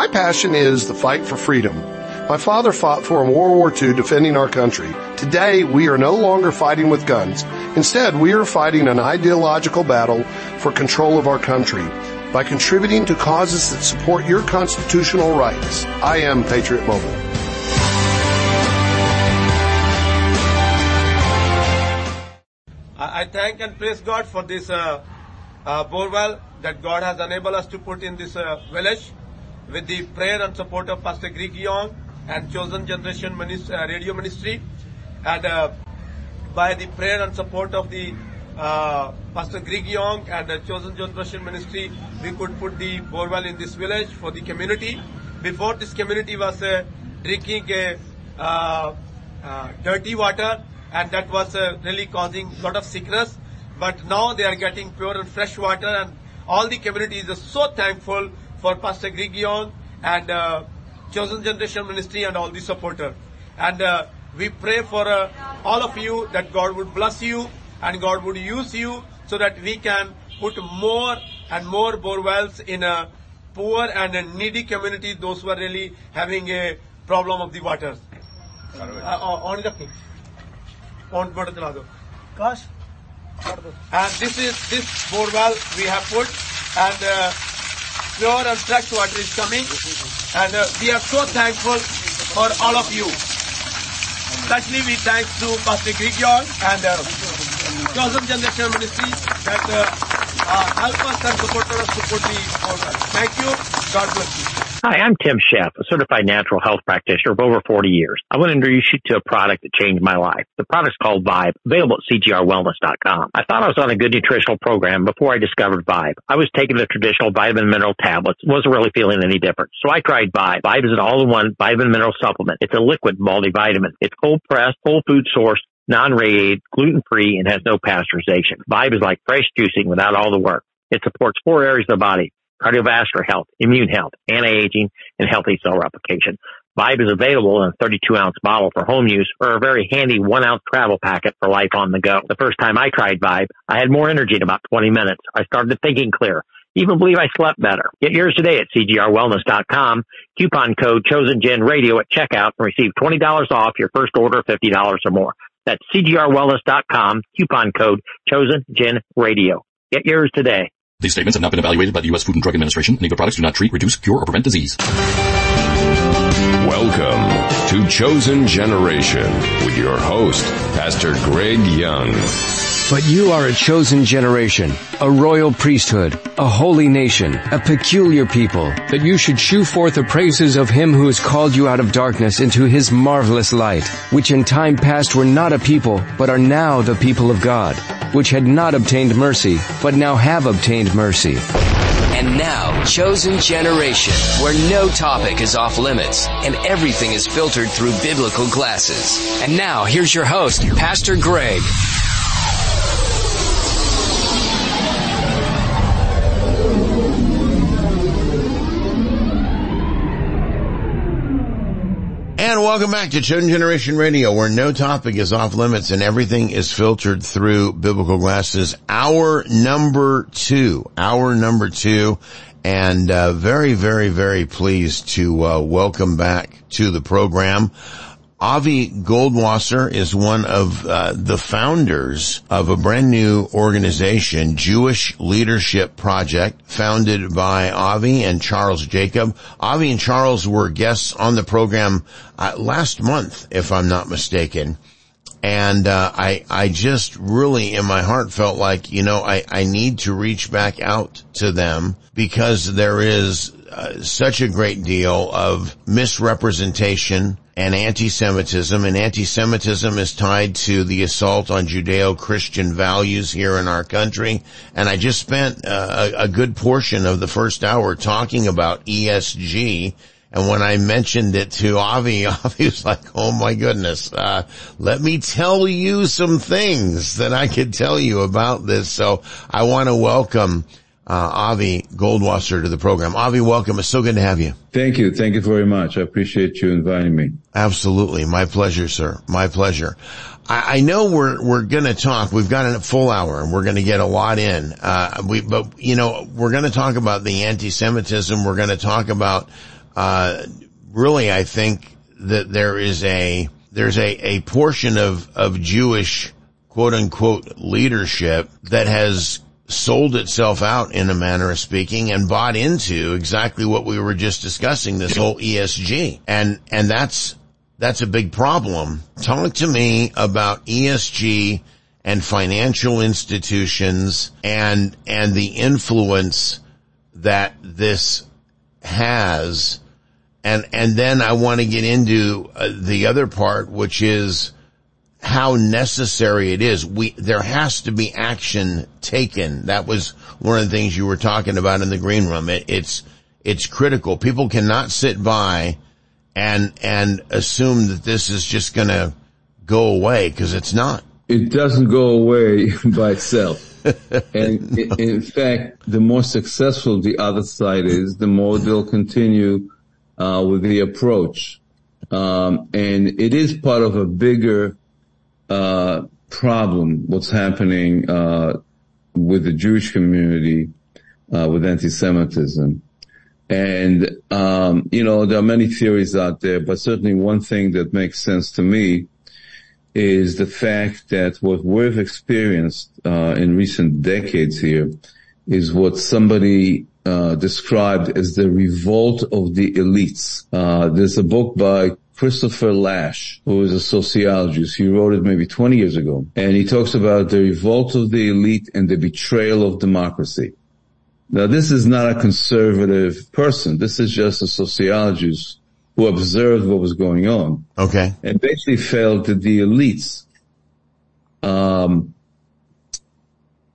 My passion is the fight for freedom. My father fought for in World War II defending our country. Today, we are no longer fighting with guns. Instead, we are fighting an ideological battle for control of our country by contributing to causes that support your constitutional rights. I am Patriot Mobile. I thank and praise God for this uh, uh, borewell that God has enabled us to put in this uh, village with the prayer and support of Pastor Greg Young and Chosen Generation uh, Radio Ministry and uh, by the prayer and support of the uh, Pastor Greg Young and the Chosen Generation Ministry, we could put the borewell in this village for the community. Before this community was uh, drinking uh, uh, dirty water and that was really causing a lot of sickness. But now they are getting pure and fresh water and all the community is so thankful for Pastor Greg Young and uh, Chosen Generation Ministry and all the supporter. And uh, we pray for uh, all of you that God would bless you and God would use you so that we can put more and more borewells in a poor and a needy community, those who are really having a problem of the water. Uh, uh, on the On the Gosh. And this is this borewell we have put and uh, pure and fresh water is coming and uh, we are so thankful for all of you especially we thank to Pastor Greg Young and uh, Generation Ministry that uh, uh, help us and support us support the program. Thank you. God bless you. Hi, I'm Tim Sheff, a certified natural health practitioner of over 40 years. I want to introduce you to a product that changed my life. The product's called Vibe, available at cgrwellness.com. I thought I was on a good nutritional program before I discovered Vibe. I was taking the traditional vitamin mineral tablets, wasn't really feeling any different. So I tried Vibe. Vibe is an all-in-one vitamin mineral supplement. It's a liquid multivitamin. It's cold pressed, whole food sourced, non-radiated, gluten-free, and has no pasteurization. Vibe is like fresh juicing without all the work. It supports four areas of the body, cardiovascular health, immune health, anti-aging, and healthy cell replication. Vibe is available in a 32 ounce bottle for home use or a very handy one ounce travel packet for life on the go. The first time I tried Vibe, I had more energy in about 20 minutes. I started thinking clear. Even believe I slept better. Get yours today at cgrwellness.com. Coupon code ChosenGen Radio at checkout and receive $20 off your first order of $50 or more. That's cgrwellness.com. Coupon code ChosenGen Radio. Get yours today. These statements have not been evaluated by the U.S. Food and Drug Administration. Legal products do not treat, reduce, cure, or prevent disease. Welcome to Chosen Generation with your host, Pastor Greg Young. But you are a chosen generation, a royal priesthood, a holy nation, a peculiar people, that you should shew forth the praises of him who has called you out of darkness into his marvelous light, which in time past were not a people, but are now the people of God, which had not obtained mercy, but now have obtained mercy. And now, Chosen Generation, where no topic is off limits and everything is filtered through biblical glasses. And now, here's your host, Pastor Greg. And welcome back to Chosen Generation Radio, where no topic is off limits and everything is filtered through biblical glasses. Hour number two, hour number two, and uh, very, very, very pleased to uh, welcome back to the program. Avi Goldwasser is one of uh, the founders of a brand new organization, Jewish Leadership Project, founded by Avi and Charles Jacob. Avi and Charles were guests on the program uh, last month, if I'm not mistaken. And uh, I, I just really, in my heart, felt like you know I, I need to reach back out to them because there is uh, such a great deal of misrepresentation and anti-Semitism, and anti-Semitism is tied to the assault on Judeo-Christian values here in our country. And I just spent uh, a, a good portion of the first hour talking about ESG. And when I mentioned it to Avi, Avi was like, oh my goodness, uh, let me tell you some things that I could tell you about this. So I want to welcome uh, Avi Goldwasser to the program. Avi, welcome. It's so good to have you. Thank you. Thank you very much. I appreciate you inviting me. Absolutely. My pleasure, sir. My pleasure. I, I know we're, we're gonna talk. We've got a full hour and we're gonna get a lot in. Uh, we, but you know, we're gonna talk about the anti-Semitism. We're gonna talk about, uh, really, I think that there is a there's a a portion of of Jewish quote unquote leadership that has sold itself out in a manner of speaking and bought into exactly what we were just discussing, this whole ESG. And, and that's, that's a big problem. Talk to me about ESG and financial institutions and, and the influence that this has. And, and then I want to get into uh, the other part, which is how necessary it is. We, there has to be action taken. That was one of the things you were talking about in the green room. It, it's, it's critical. People cannot sit by and, and assume that this is just gonna go away because it's not. It doesn't go away by itself. and in, in fact, the more successful the other side is, the more they'll continue uh, with the approach. Um, and it is part of a bigger uh, problem, what's happening uh, with the Jewish community uh, with anti-Semitism. And, um, you know, there are many theories out there, but certainly one thing that makes sense to me is the fact that what we've experienced uh, in recent decades here is what somebody uh, described as the revolt of the elites. Uh, there's a book by Christopher Lasch, who is a sociologist. He wrote it maybe 20 years ago. And he talks about the revolt of the elite and the betrayal of democracy. Now this is not a conservative person. This is just a sociologist who observed what was going on. Okay. And basically felt that the elites, um,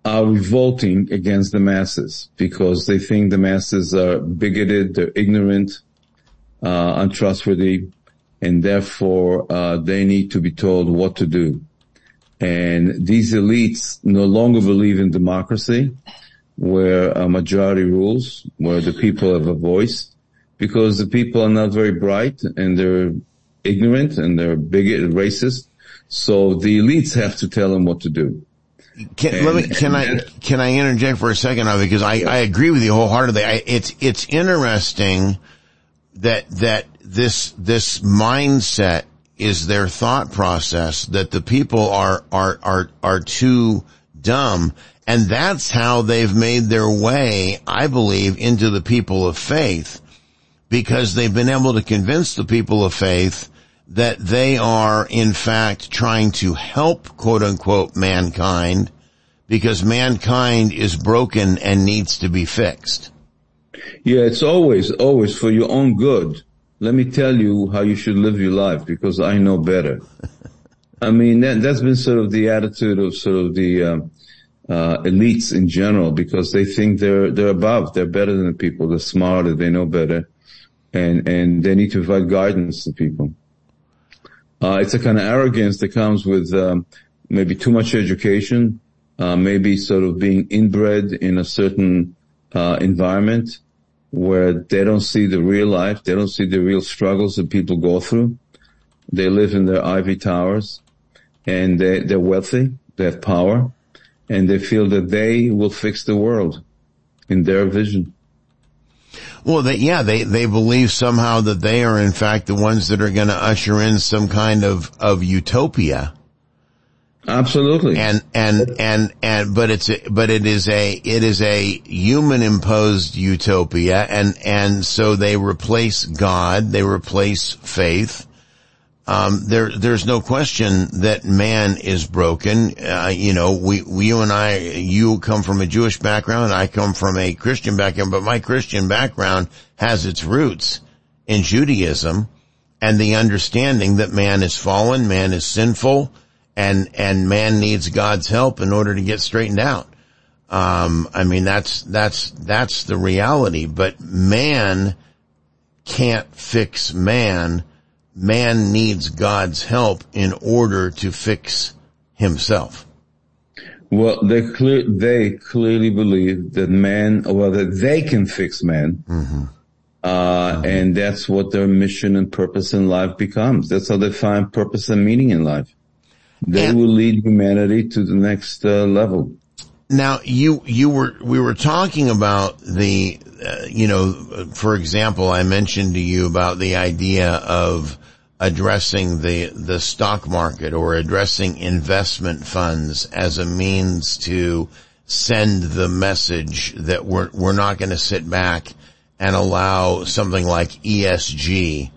are revolting against the masses because they think the masses are bigoted, they're ignorant, uh, untrustworthy, and therefore uh, they need to be told what to do. And these elites no longer believe in democracy, where a majority rules, where the people have a voice, because the people are not very bright and they're ignorant and they're bigot, racist. So the elites have to tell them what to do. Can, and, let me, can I, can I interject for a second because I, I agree with you wholeheartedly. I, it's, it's interesting that, that this, this mindset is their thought process that the people are, are, are, are too dumb. And that's how they've made their way, I believe, into the people of faith because they've been able to convince the people of faith that they are in fact trying to help quote unquote mankind because mankind is broken and needs to be fixed. Yeah, it's always, always for your own good. Let me tell you how you should live your life because I know better. I mean, that, has been sort of the attitude of sort of the, uh, uh, elites in general because they think they're, they're above, they're better than the people, they're smarter, they know better, and, and they need to provide guidance to people. Uh, it's a kind of arrogance that comes with, um, maybe too much education, uh, maybe sort of being inbred in a certain, uh, environment, where they don't see the real life, they don't see the real struggles that people go through. They live in their ivy towers and they, they're wealthy, they have power, and they feel that they will fix the world in their vision. Well, they, yeah, they, they believe somehow that they are in fact the ones that are going to usher in some kind of, of utopia. Absolutely. And, and, and, and, but it's, a, but it is a, it is a human imposed utopia and, and so they replace God, they replace faith. Um, there, there's no question that man is broken. Uh, you know, we, we, you and I, you come from a Jewish background, I come from a Christian background, but my Christian background has its roots in Judaism and the understanding that man is fallen, man is sinful, and and man needs God's help in order to get straightened out. Um, I mean that's that's that's the reality. But man can't fix man. Man needs God's help in order to fix himself. Well, they clear, they clearly believe that man, well, that they can fix man. Mm-hmm. Uh, mm-hmm. and that's what their mission and purpose in life becomes. That's how they find purpose and meaning in life they and will lead humanity to the next uh, level. Now you you were we were talking about the uh, you know, for example, I mentioned to you about the idea of addressing the, the stock market or addressing investment funds as a means to send the message that we're, we're not going to sit back and allow something like ESG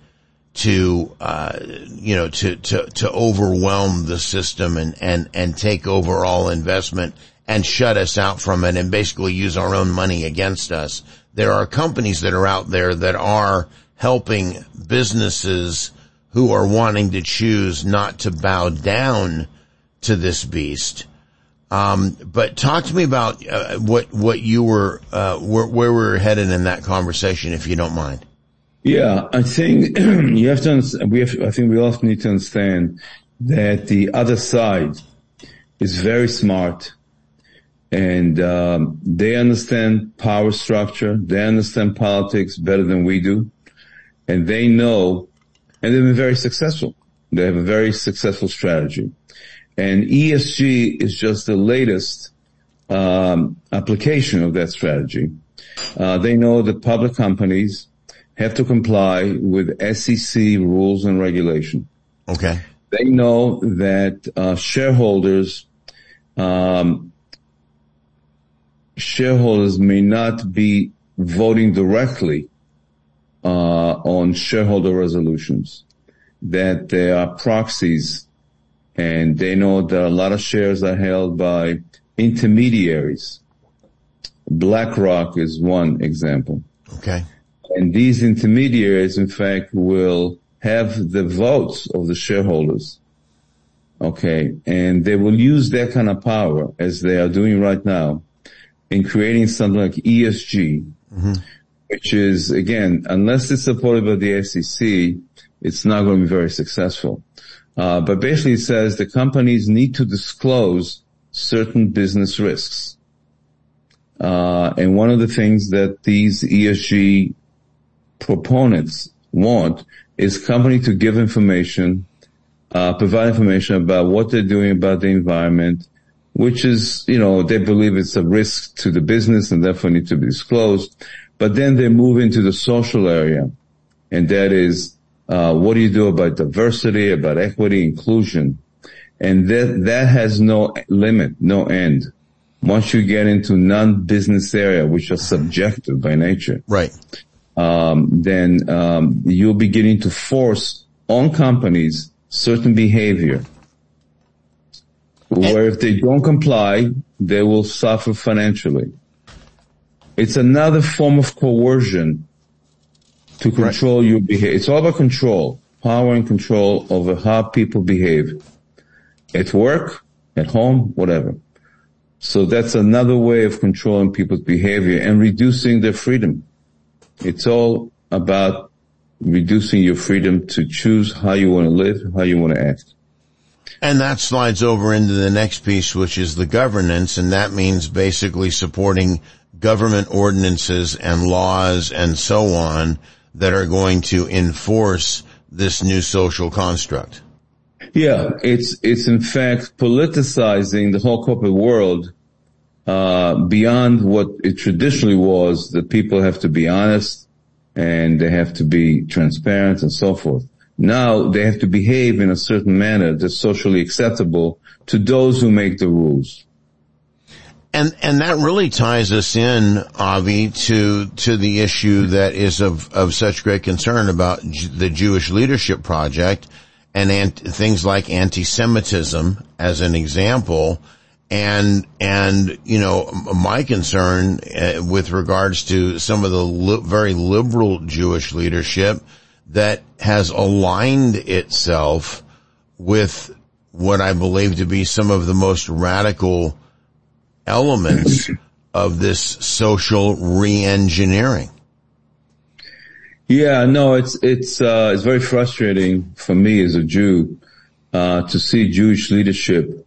to, uh, you know, to, to, to overwhelm the system and, and, and take over all investment and shut us out from it and basically use our own money against us. There are companies that are out there that are helping businesses who are wanting to choose not to bow down to this beast. Um, but talk to me about uh, what what you were uh, where, where we are headed in that conversation, if you don't mind. Yeah, I think you have to. We have. I think we also need to understand that the other side is very smart, and um, they understand power structure. They understand politics better than we do, and they know, and they've been very successful. They have a very successful strategy. And ESG is just the latest um, application of that strategy. Uh, they know that public companies have to comply with SEC rules and regulation. Okay. They know that uh, shareholders um, shareholders may not be voting directly uh, on shareholder resolutions. That there are proxies and they know that a lot of shares are held by intermediaries. BlackRock is one example. Okay. And these intermediaries, in fact, will have the votes of the shareholders. Okay. And they will use that kind of power as they are doing right now in creating something like ESG, mm-hmm. which is again, unless it's supported by the SEC, it's not going to be very successful. Uh, but basically it says the companies need to disclose certain business risks. Uh, and one of the things that these ESG proponents want is company to give information, uh, provide information about what they're doing about the environment, which is, you know, they believe it's a risk to the business and therefore need to be disclosed. But then they move into the social area and that is uh, what do you do about diversity, about equity, inclusion? And that, that has no limit, no end. Once you get into non-business area, which are subjective by nature. Right. Um, then, um, you're beginning to force on companies certain behavior where if they don't comply, they will suffer financially. It's another form of coercion to control right. your behavior. It's all about control, power and control over how people behave at work, at home, whatever. So that's another way of controlling people's behavior and reducing their freedom. It's all about reducing your freedom to choose how you want to live, how you want to act. And that slides over into the next piece, which is the governance, and that means basically supporting government ordinances and laws and so on that are going to enforce this new social construct. Yeah, it's it's in fact politicizing the whole corporate world uh, beyond what it traditionally was. That people have to be honest and they have to be transparent and so forth. Now they have to behave in a certain manner that's socially acceptable to those who make the rules. And and that really ties us in, Avi, to to the issue that is of of such great concern about the Jewish Leadership Project and ant- things like anti-Semitism, as an example. And and you know my concern uh, with regards to some of the li- very liberal Jewish leadership that has aligned itself with what I believe to be some of the most radical elements of this social re-engineering. Yeah, no, it's, it's, uh, it's very frustrating for me as a Jew, uh, to see Jewish leadership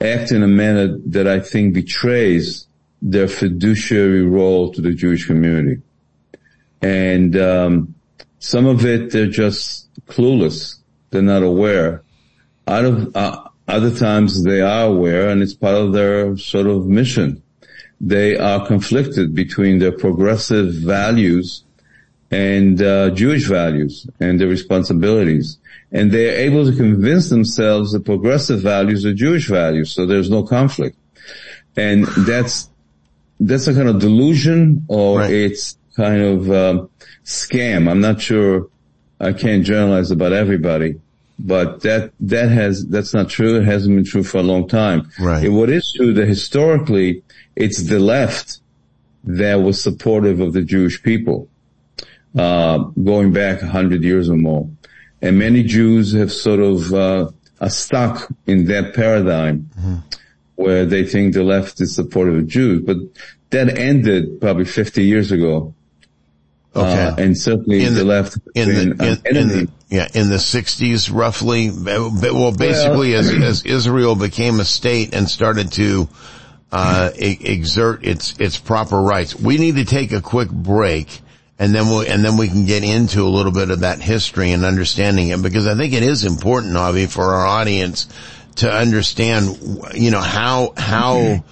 act in a manner that I think betrays their fiduciary role to the Jewish community. And, um, some of it, they're just clueless. They're not aware. Out of, uh, other times they are aware and it's part of their sort of mission. they are conflicted between their progressive values and uh, Jewish values and their responsibilities. And they're able to convince themselves the progressive values are Jewish values, so there's no conflict. And that's, that's a kind of delusion or right. it's kind of um, scam. I'm not sure. I can't generalize about everybody, but that, that has, that's not true. It hasn't been true for a long time. Right. what is true that historically it's the left that was supportive of the Jewish people, uh, going back a hundred years or more. And many Jews have sort of, uh, are stuck in that paradigm mm-hmm. where they think the left is supportive of Jews, but that ended probably 50 years ago. Okay. Uh, and certainly in the, the left in the, in, in the, yeah, in the 60s roughly. Well, basically well, as, as Israel became a state and started to, uh, exert its, its proper rights. We need to take a quick break and then we'll, and then we can get into a little bit of that history and understanding it because I think it is important, Avi, for our audience to understand, you know, how, how,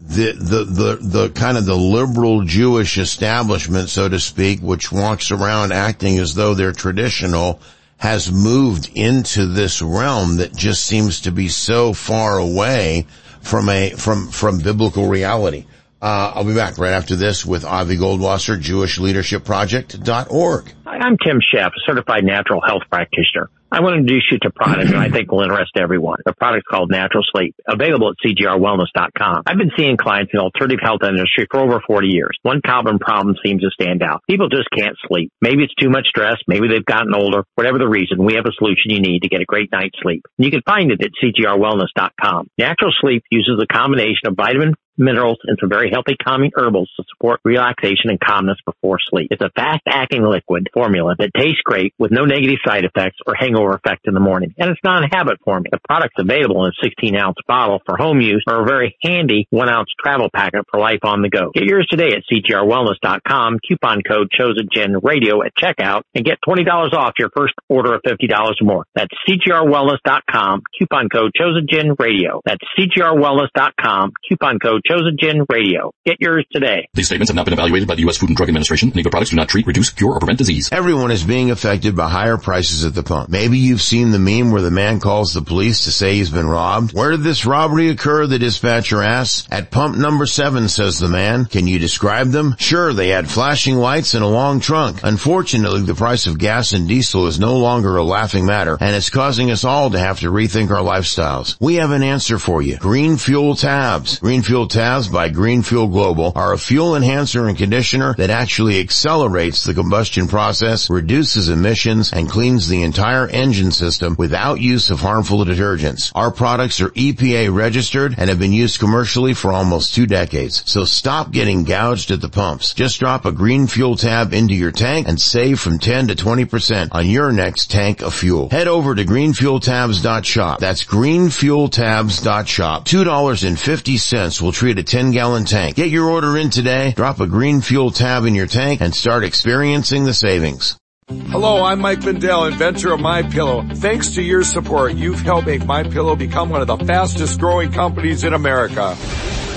the, the, the, the kind of the liberal Jewish establishment, so to speak, which walks around acting as though they're traditional, has moved into this realm that just seems to be so far away from a, from, from biblical reality. Uh, I'll be back right after this with Avi Goldwasser, JewishLeadershipProject.org. Hi, I'm Tim Sheff, a certified natural health practitioner. I want to introduce you to a product that I think will interest everyone. The product's called Natural Sleep, available at cgrwellness.com. I've been seeing clients in the alternative health industry for over 40 years. One common problem seems to stand out. People just can't sleep. Maybe it's too much stress. Maybe they've gotten older. Whatever the reason, we have a solution you need to get a great night's sleep. You can find it at cgrwellness.com. Natural Sleep uses a combination of vitamin, minerals, and some very healthy calming herbals to support relaxation and calmness before sleep. It's a fast acting liquid formula that tastes great with no negative side effects or hangover effect in the morning. And it's non-habit forming. The product's available in a 16 ounce bottle for home use or a very handy one ounce travel packet for life on the go. Get yours today at cgrwellness.com, coupon code chosen gen radio at checkout and get $20 off your first order of $50 or more. That's cgrwellness.com, coupon code chosen gen radio. That's cgrwellness.com, coupon code chosen gen radio. Get yours today. These statements have not been evaluated by the U.S. Food and Drug Administration. Any products do not treat, reduce, cure, or prevent disease. Everyone is being affected by higher prices at the pump. Maybe you've seen the meme where the man calls the police to say he's been robbed. Where did this robbery occur? The dispatcher asks. At pump number seven, says the man. Can you describe them? Sure, they had flashing lights and a long trunk. Unfortunately, the price of gas and diesel is no longer a laughing matter, and it's causing us all to have to rethink our lifestyles. We have an answer for you. Green Fuel Tabs. Green Fuel Tabs by Green Fuel Global are a fuel enhancer and conditioner that actually accelerates the combustion process, reduces emissions, and cleans the entire engine system without use of harmful detergents. Our products are EPA registered and have been used commercially for almost two decades. So stop getting gouged at the pumps. Just drop a green fuel tab into your tank and save from 10 to 20% on your next tank of fuel. Head over to greenfueltabs.shop. That's greenfueltabs.shop. $2.50 will treat a 10 gallon tank. Get your order in today, drop a green fuel tab in your tank and start experiencing the savings. Hello, I'm Mike Lindell, inventor of My Pillow. Thanks to your support, you've helped make My Pillow become one of the fastest growing companies in America.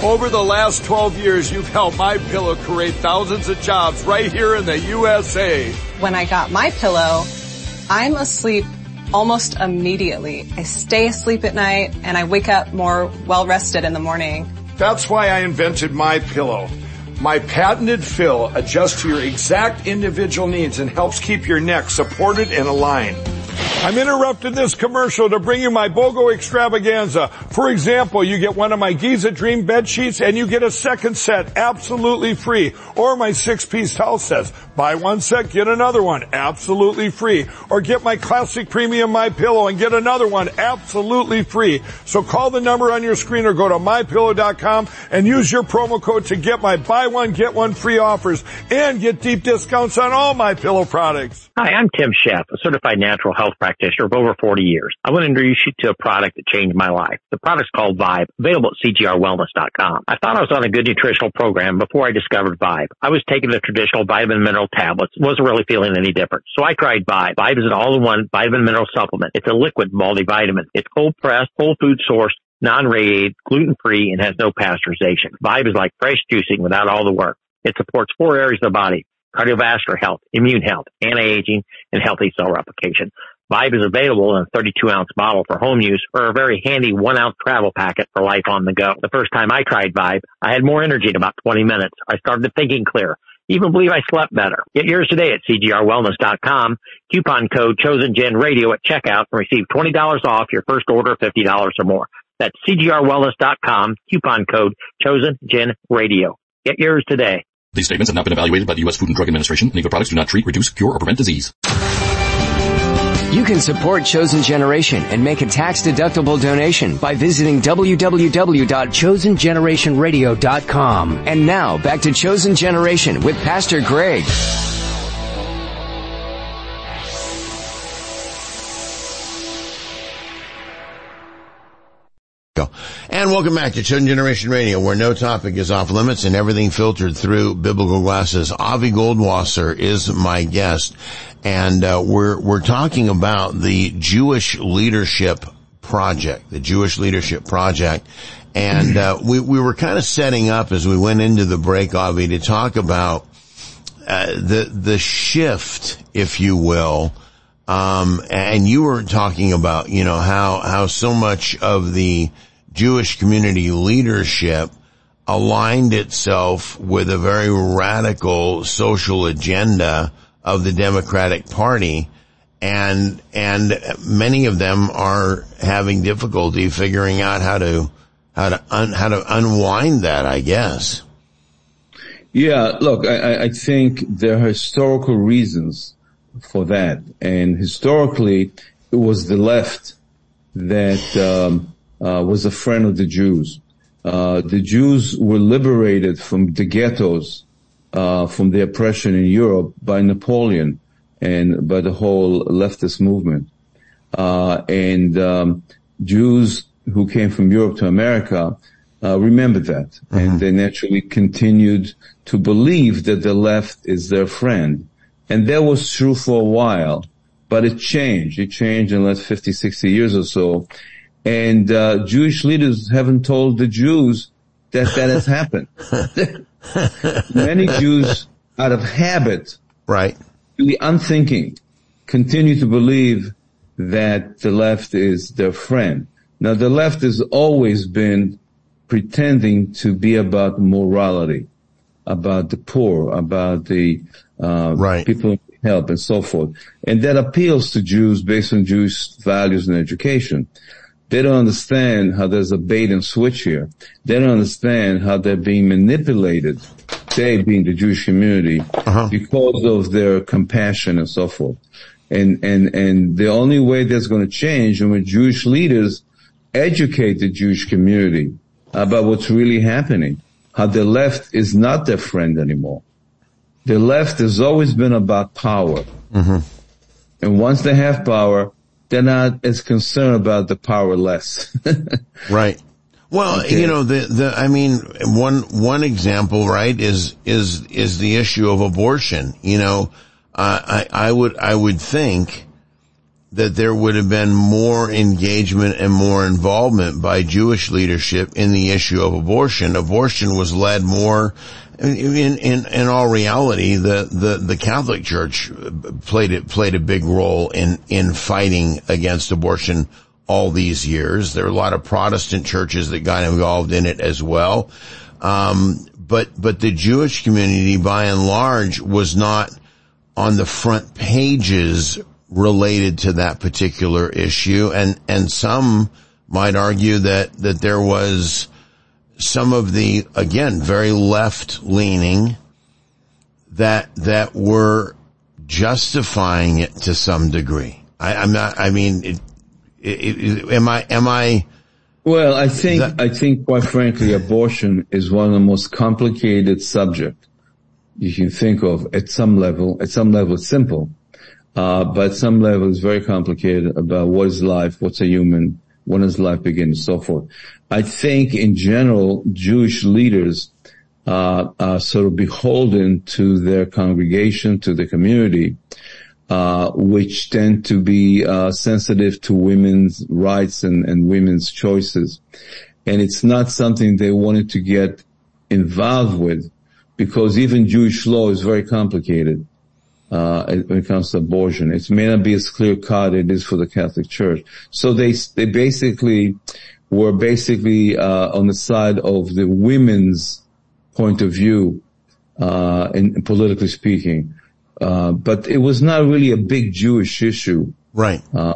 Over the last 12 years, you've helped My Pillow create thousands of jobs right here in the USA. When I got My Pillow, I'm asleep almost immediately. I stay asleep at night and I wake up more well rested in the morning. That's why I invented My Pillow. My patented fill adjusts to your exact individual needs and helps keep your neck supported and aligned. I'm interrupting this commercial to bring you my BOGO extravaganza. For example, you get one of my Giza Dream bed sheets and you get a second set absolutely free. Or my six piece towel sets. Buy one set, get another one absolutely free. Or get my classic premium My Pillow and get another one absolutely free. So call the number on your screen or go to mypillow.com and use your promo code to get my buy one get one free offers and get deep discounts on all my pillow products. Hi, I'm Tim Sheff, a certified natural health practitioner of over 40 years. I want to introduce you to a product that changed my life. The product's called Vibe, available at cgrwellness.com. I thought I was on a good nutritional program before I discovered Vibe. I was taking the traditional vitamin mineral tablets, wasn't really feeling any different. So I tried Vibe. Vibe is an all-in-one vitamin mineral supplement. It's a liquid multivitamin. It's cold pressed, whole food sourced, non-radiated, gluten-free, and has no pasteurization. Vibe is like fresh juicing without all the work. It supports four areas of the body, cardiovascular health, immune health, anti-aging, and healthy cell replication. Vibe is available in a 32 ounce bottle for home use or a very handy one ounce travel packet for life on the go. The first time I tried Vibe, I had more energy in about 20 minutes. I started thinking clear. Even believe I slept better. Get yours today at cgrwellness.com. Coupon code chosengen radio at checkout and receive $20 off your first order of $50 or more. That's cgrwellness.com. Coupon code chosengen radio. Get yours today. These statements have not been evaluated by the U.S. Food and Drug Administration. The products do not treat, reduce, cure, or prevent disease. You can support Chosen Generation and make a tax-deductible donation by visiting www.chosengenerationradio.com. And now, back to Chosen Generation with Pastor Greg. And welcome back to Chosen Generation Radio, where no topic is off limits and everything filtered through biblical glasses. Avi Goldwasser is my guest, and uh, we're we're talking about the Jewish Leadership Project, the Jewish Leadership Project, and uh, we we were kind of setting up as we went into the break, Avi, to talk about uh, the the shift, if you will. Um, and you were talking about, you know, how, how so much of the Jewish community leadership aligned itself with a very radical social agenda of the Democratic Party. And, and many of them are having difficulty figuring out how to, how to, un, how to unwind that, I guess. Yeah, look, I, I think there are historical reasons for that. And historically, it was the left that um, was a friend of the Jews. Uh, the Jews were liberated from the ghettos, uh, from the oppression in Europe by Napoleon and by the whole leftist movement. Uh, and um, Jews who came from Europe to America uh, remembered that, mm-hmm. and they naturally continued to believe that the left is their friend. And that was true for a while, but it changed. It changed in the last 50, 60 years or so. And, uh, Jewish leaders haven't told the Jews that that has happened. Many Jews out of habit. Right. Really unthinking continue to believe that the left is their friend. Now the left has always been pretending to be about morality, about the poor, about the uh, right. people in help and so forth. And that appeals to Jews based on Jewish values and education. They don't understand how there's a bait and switch here. They don't understand how they're being manipulated, they being the Jewish community, uh-huh. because of their compassion and so forth. And, and, and the only way that's going to change when Jewish leaders educate the Jewish community about what's really happening, how the left is not their friend anymore the left has always been about power. Mm-hmm. And once they have power, they're not as concerned about the powerless. right. Well, okay. you know, the, the, I mean, one, one example, right, is, is, is the issue of abortion. You know, uh, I, I would, I would think that there would have been more engagement and more involvement by Jewish leadership in the issue of abortion. Abortion was led more in, in, in all reality, the, the, the Catholic Church played it, played a big role in, in fighting against abortion all these years. There are a lot of Protestant churches that got involved in it as well. Um, but, but the Jewish community by and large was not on the front pages related to that particular issue. And, and some might argue that, that there was, some of the, again, very left leaning that, that were justifying it to some degree. I, am not, I mean, it, it, it, am I, am I? Well, I think, that, I think quite frankly, abortion is one of the most complicated subject you can think of at some level. At some level, it's simple. Uh, but at some level, it's very complicated about what is life, what's a human, when does life begin, and so forth. I think in general, Jewish leaders uh, are sort of beholden to their congregation, to the community, uh, which tend to be uh, sensitive to women's rights and, and women's choices. And it's not something they wanted to get involved with because even Jewish law is very complicated uh, when it comes to abortion. It may not be as clear cut as it is for the Catholic Church. So they they basically were basically uh, on the side of the women's point of view, uh, in, in politically speaking. Uh, but it was not really a big Jewish issue. Right. Uh,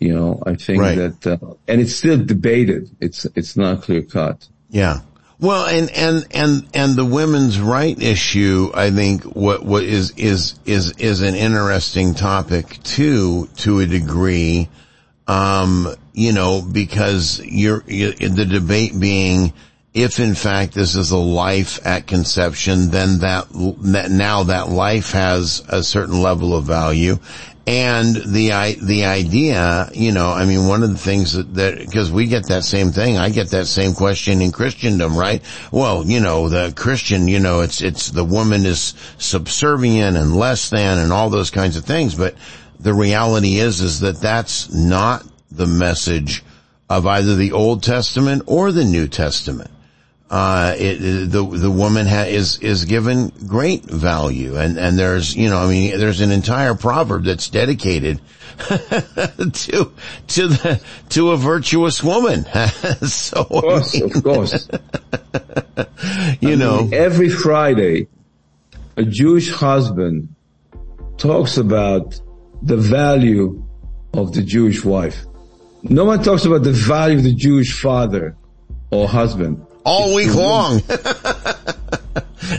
you know, I think Right. that, uh, and it's still debated. It's, it's not clear cut. Yeah. Well, and, and, and, and the women's right issue, I think what, what is, is, is, is an interesting topic too, to a degree. Um, you know, because you're, you the debate being, if in fact this is a life at conception, then that, that now that life has a certain level of value. And the, i the idea, you know, I mean, one of the things that, that, cause we get that same thing, I get that same question in Christendom, right? Well, you know, the Christian, you know, it's, it's, the woman is subservient and less than and all those kinds of things, but the reality is, is that that's not the message of either the Old Testament or the New Testament. Uh, it, the, the woman ha- is, is given great value and, and there's, you know, I mean, there's an entire proverb that's dedicated to, to the, to a virtuous woman. so, Of course, of course. you I know, mean, every Friday, a Jewish husband talks about the value of the Jewish wife. No one talks about the value of the Jewish father or husband. All week long.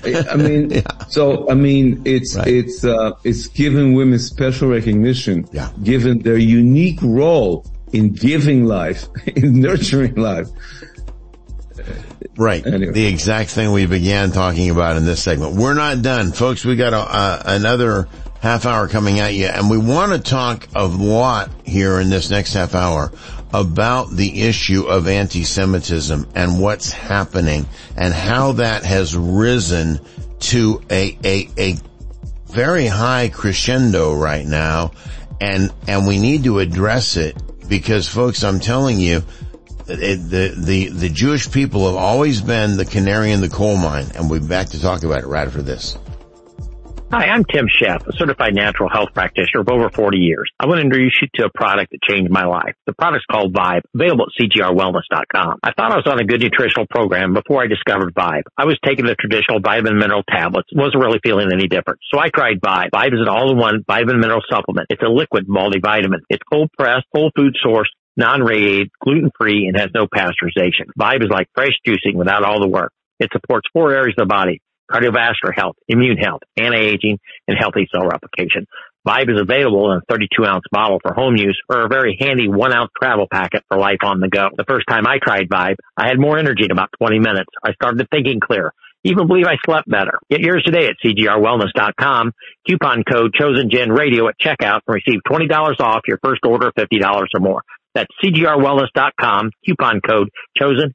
I mean, so I mean, it's it's uh, it's giving women special recognition, Yeah. given their unique role in giving life, in nurturing life. Right. Anyway. The exact thing we began talking about in this segment. We're not done, folks. We got a, uh, another half hour coming at you, and we want to talk a lot here in this next half hour about the issue of anti-Semitism and what's happening and how that has risen to a, a, a very high crescendo right now and, and we need to address it because folks, I'm telling you, it, the, the, the Jewish people have always been the canary in the coal mine and we'll be back to talk about it right after this. Hi, I'm Tim Sheff, a certified natural health practitioner of over 40 years. I want to introduce you to a product that changed my life. The product's called Vibe, available at cgrwellness.com. I thought I was on a good nutritional program before I discovered Vibe. I was taking the traditional vitamin mineral tablets, wasn't really feeling any different. So I tried Vibe. Vibe is an all-in-one vitamin mineral supplement. It's a liquid multivitamin. It's cold pressed, whole food sourced, non-radiated, gluten-free, and has no pasteurization. Vibe is like fresh juicing without all the work. It supports four areas of the body, cardiovascular health, immune health, anti-aging, and healthy cell replication. Vibe is available in a 32 ounce bottle for home use or a very handy one ounce travel packet for life on the go. The first time I tried Vibe, I had more energy in about 20 minutes. I started thinking clear. Even believe I slept better. Get yours today at cgrwellness.com. Coupon code chosen radio at checkout and receive $20 off your first order of $50 or more. That's cgrwellness.com. Coupon code chosen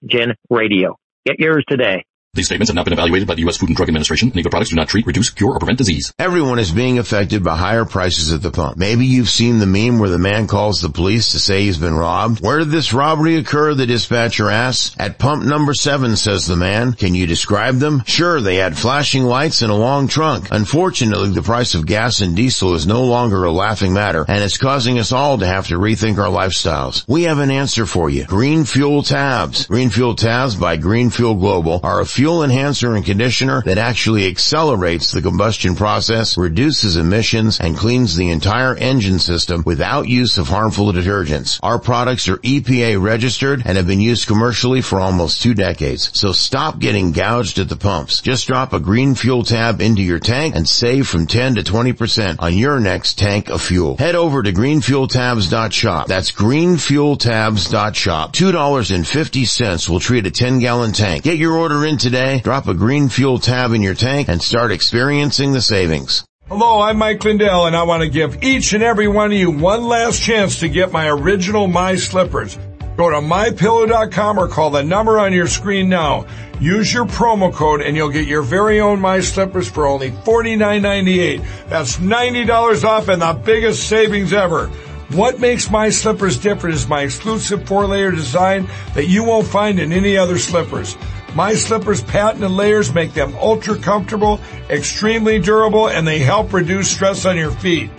radio. Get yours today. These statements have not been evaluated by the U.S. Food and Drug Administration. Legal products do not treat, reduce, cure, or prevent disease. Everyone is being affected by higher prices at the pump. Maybe you've seen the meme where the man calls the police to say he's been robbed. Where did this robbery occur? The dispatcher asks. At pump number seven, says the man. Can you describe them? Sure, they had flashing lights and a long trunk. Unfortunately, the price of gas and diesel is no longer a laughing matter, and it's causing us all to have to rethink our lifestyles. We have an answer for you. Green Fuel Tabs. Green Fuel Tabs by Green Fuel Global are a fuel enhancer and conditioner that actually accelerates the combustion process, reduces emissions, and cleans the entire engine system without use of harmful detergents. Our products are EPA registered and have been used commercially for almost two decades. So stop getting gouged at the pumps. Just drop a Green Fuel Tab into your tank and save from 10 to 20% on your next tank of fuel. Head over to greenfueltabs.shop. That's greenfueltabs.shop. $2.50 will treat a 10 gallon tank. Get your order in today, drop a Green Fuel Tab in your tank, and start experiencing the savings. Hello, I'm Mike Lindell and I want to give each and every one of you one last chance to get my original My Slippers. Go to mypillow.com or call the number on your screen now. Use your promo code and you'll get your very own My Slippers for only $49.98. That's $90 off and the biggest savings ever. What makes my slippers different is my exclusive four layer design that you won't find in any other slippers. My slippers patented layers make them ultra comfortable, extremely durable, and they help reduce stress on your feet.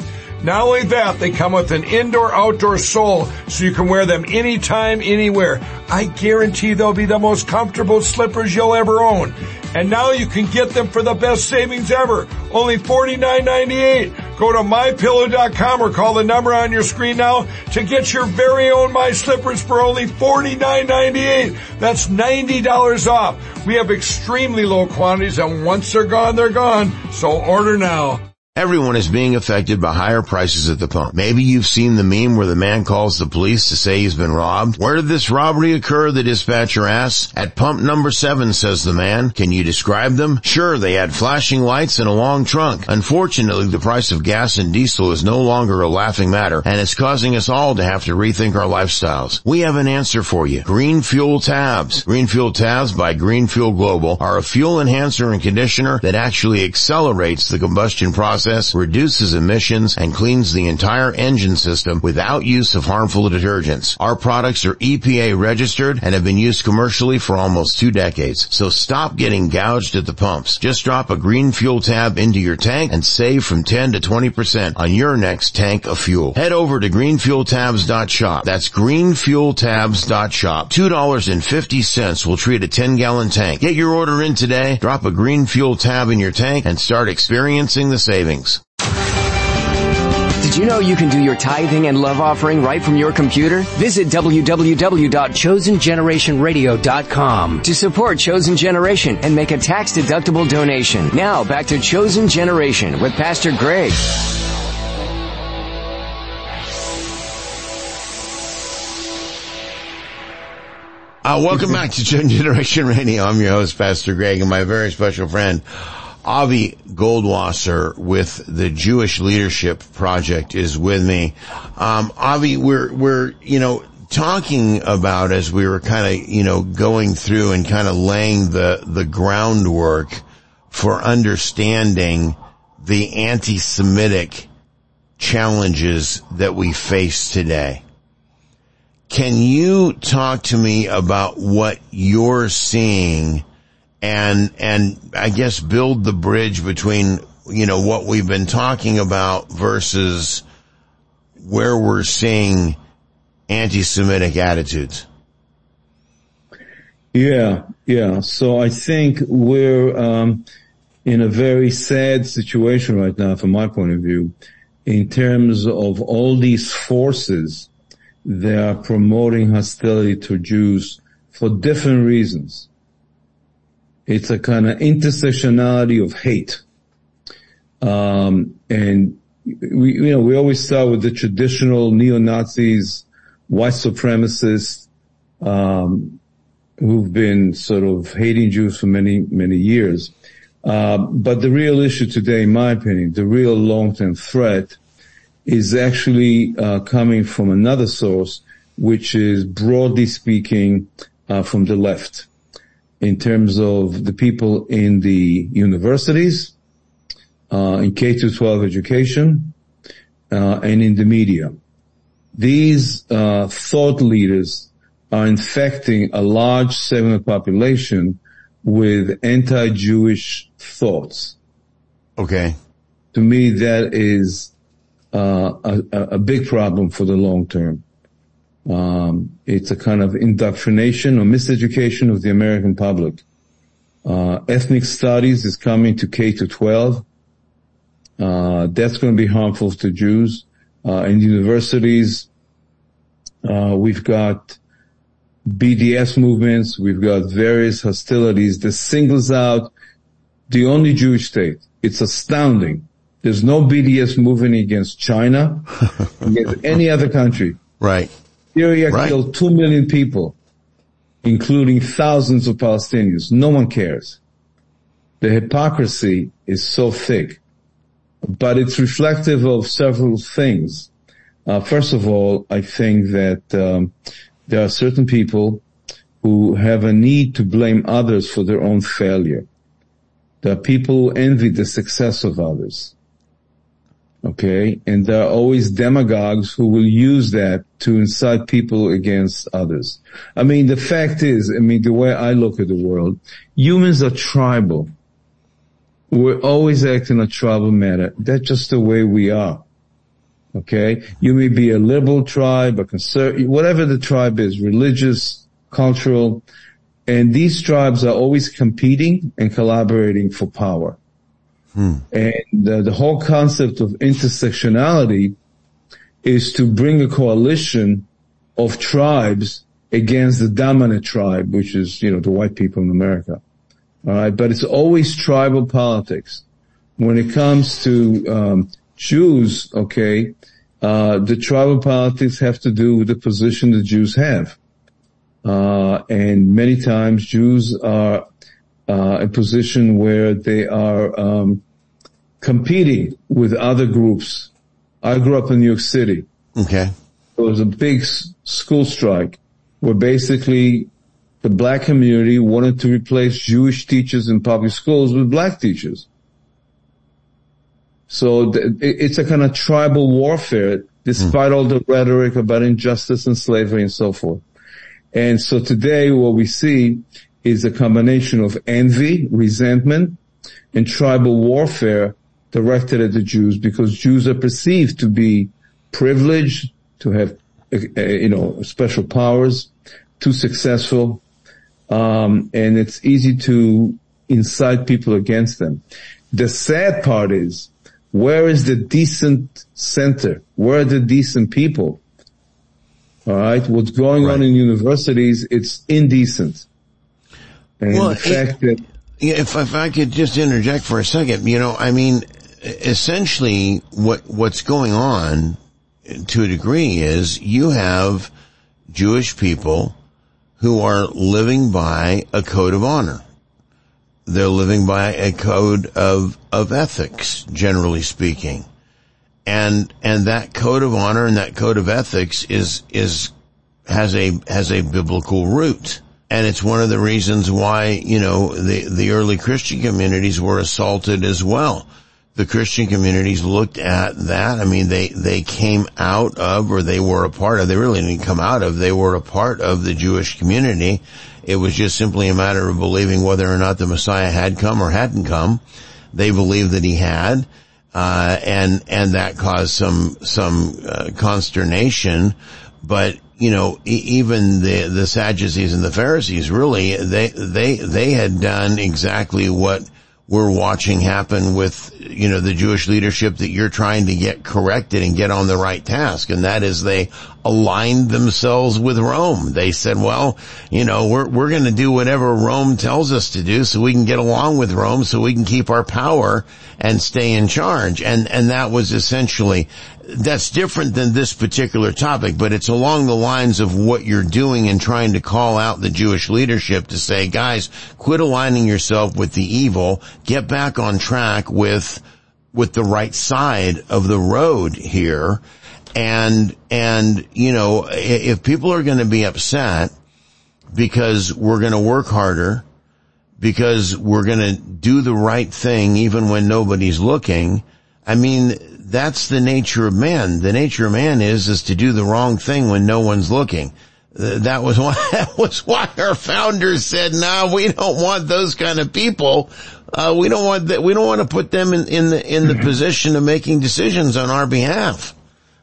Not only that, they come with an indoor outdoor sole so you can wear them anytime, anywhere. I guarantee they'll be the most comfortable slippers you'll ever own. And now you can get them for the best savings ever. Only $49.98. Go to mypillow.com or call the number on your screen now to get your very own My Slippers for only $49.98. That's $90 off. We have extremely low quantities and once they're gone, they're gone. So order now. Everyone is being affected by higher prices at the pump. Maybe you've seen the meme where the man calls the police to say he's been robbed. Where did this robbery occur? The dispatcher asks. At pump number seven, says the man. Can you describe them? Sure, they had flashing lights and a long trunk. Unfortunately, the price of gas and diesel is no longer a laughing matter and it's causing us all to have to rethink our lifestyles. We have an answer for you. Green Fuel Tabs. Green Fuel Tabs by Green Fuel Global are a fuel enhancer and conditioner that actually accelerates the combustion process reduces emissions and cleans the entire engine system without use of harmful detergents. Our products are EPA registered and have been used commercially for almost two decades. So stop getting gouged at the pumps. Just drop a green fuel tab into your tank and save from 10 to 20% on your next tank of fuel. Head over to greenfueltabs.shop. That's greenfueltabs.shop. $2.50 will treat a 10 gallon tank. Get your order in today, drop a green fuel tab in your tank and start experiencing the savings. Did you know you can do your tithing and love offering right from your computer? Visit www.chosengenerationradio.com to support Chosen Generation and make a tax-deductible donation. Now back to Chosen Generation with Pastor Greg. Uh, welcome back to Chosen Generation Radio. I'm your host, Pastor Greg, and my very special friend, Avi Goldwasser with the Jewish Leadership Project is with me. Um, Avi, we're, we're, you know, talking about as we were kind of, you know, going through and kind of laying the, the groundwork for understanding the anti-Semitic challenges that we face today. Can you talk to me about what you're seeing and, and I guess build the bridge between, you know, what we've been talking about versus where we're seeing anti-Semitic attitudes. Yeah, yeah. So I think we're um, in a very sad situation right now, from my point of view, in terms of all these forces that are promoting hostility to Jews for different reasons. It's a kind of intersectionality of hate. Um, and we, you know, we always start with the traditional neo-Nazis, white supremacists, um, who've been sort of hating Jews for many, many years. Uh, but the real issue today, in my opinion, the real long-term threat is actually uh, coming from another source, which is broadly speaking uh, from the left in terms of the people in the universities, uh, in K to 12 education, uh, and in the media. These uh, thought leaders are infecting a large segment of the population with anti-Jewish thoughts. Okay. To me, that is uh, a, a big problem for the long term. Um, it's a kind of indoctrination or miseducation of the American public. Uh, ethnic studies is coming to K to 12. Uh, that's going to be harmful to Jews. Uh, in universities, uh, we've got BDS movements. We've got various hostilities that singles out the only Jewish state. It's astounding. There's no BDS movement against China, against any other country. Right. Syria right. killed two million people, including thousands of Palestinians. No one cares. The hypocrisy is so thick, but it's reflective of several things. Uh, first of all, I think that um, there are certain people who have a need to blame others for their own failure. There are people who envy the success of others. Okay. And there are always demagogues who will use that to incite people against others. I mean, the fact is, I mean, the way I look at the world, humans are tribal. We're always acting a tribal manner. That's just the way we are. Okay. You may be a liberal tribe, a conservative, whatever the tribe is, religious, cultural, and these tribes are always competing and collaborating for power. And uh, the whole concept of intersectionality is to bring a coalition of tribes against the dominant tribe, which is, you know, the white people in America. All right. But it's always tribal politics. When it comes to, um, Jews, okay, uh, the tribal politics have to do with the position the Jews have. Uh, and many times Jews are uh, a position where they are um, competing with other groups. I grew up in New York City. Okay. There was a big school strike where basically the black community wanted to replace Jewish teachers in public schools with black teachers. So it's a kind of tribal warfare despite mm. all the rhetoric about injustice and slavery and so forth. And so today what we see is a combination of envy, resentment, and tribal warfare directed at the Jews because Jews are perceived to be privileged, to have, uh, you know, special powers, too successful, um, and it's easy to incite people against them. The sad part is, where is the decent center? Where are the decent people? All right. What's going right. on in universities, it's indecent. And well, the fact it, that, if, if I could just interject for a second, you know, I mean, essentially what, what's going on to a degree is you have Jewish people who are living by a code of honor. They're living by a code of, of ethics, generally speaking. And, and that code of honor and that code of ethics is, is, has a, has a biblical root. And it's one of the reasons why, you know, the, the early Christian communities were assaulted as well. The Christian communities looked at that. I mean, they, they came out of, or they were a part of, they really didn't come out of, they were a part of the Jewish community. It was just simply a matter of believing whether or not the Messiah had come or hadn't come. They believed that he had. Uh, and and that caused some some uh, consternation. But you know, e- even the the Sadducees and the Pharisees really they they they had done exactly what we're watching happen with, you know, the Jewish leadership that you're trying to get corrected and get on the right task. And that is they aligned themselves with Rome. They said, well, you know, we're, we're going to do whatever Rome tells us to do so we can get along with Rome so we can keep our power and stay in charge. And, and that was essentially that's different than this particular topic, but it's along the lines of what you're doing and trying to call out the Jewish leadership to say, guys, quit aligning yourself with the evil, get back on track with, with the right side of the road here. And, and, you know, if people are going to be upset because we're going to work harder, because we're going to do the right thing even when nobody's looking, I mean, that's the nature of man. The nature of man is, is to do the wrong thing when no one's looking. That was why, that was why our founders said, no, we don't want those kind of people. Uh, we don't want that, we don't want to put them in, in the, in the position of making decisions on our behalf.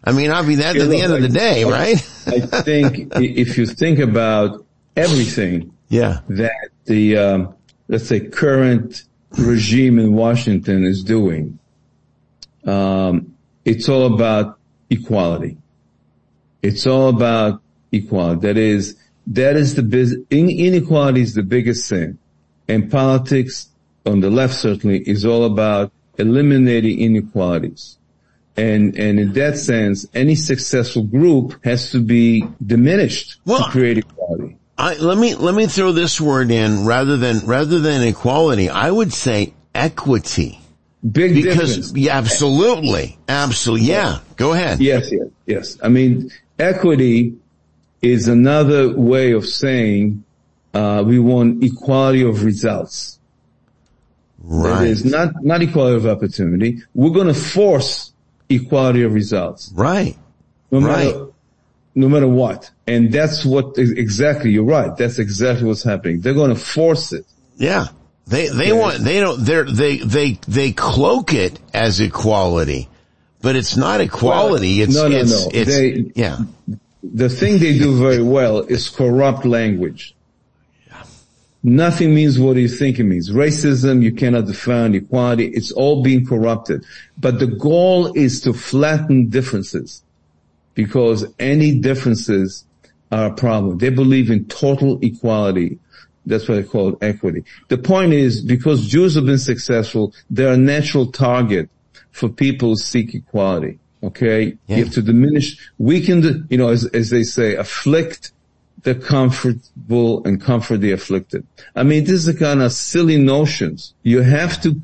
I mean, I'll be that at the end of the day, right? I think if you think about everything yeah. that the, um, let's say current regime in Washington is doing, um, it's all about equality. It's all about equality. That is, that is the biz- inequality is the biggest thing. And politics on the left certainly is all about eliminating inequalities. And, and in that sense, any successful group has to be diminished well, to create equality. I, let me, let me throw this word in rather than, rather than equality. I would say equity. Big because, difference. Yeah, absolutely. Absolutely. Yeah. Go ahead. Yes, yes, yes. I mean, equity is another way of saying uh, we want equality of results. Right. It is not not equality of opportunity. We're going to force equality of results. Right. No Right. matter no matter what, and that's what exactly. You're right. That's exactly what's happening. They're going to force it. Yeah. They, they want, they don't, they're, they, they, they cloak it as equality, but it's not equality. it's, no, no, it's, no. it's, They- yeah. the thing they do very well is corrupt language. Nothing means what you think it means. Racism, you cannot define equality. It's all being corrupted. But the goal is to flatten differences because any differences are a problem. They believe in total equality. That's what they call it equity. The point is because Jews have been successful, they're a natural target for people who seek equality. Okay. You have to diminish, weaken the, you know, as, as they say, afflict the comfortable and comfort the afflicted. I mean, this is kind of silly notions. You have to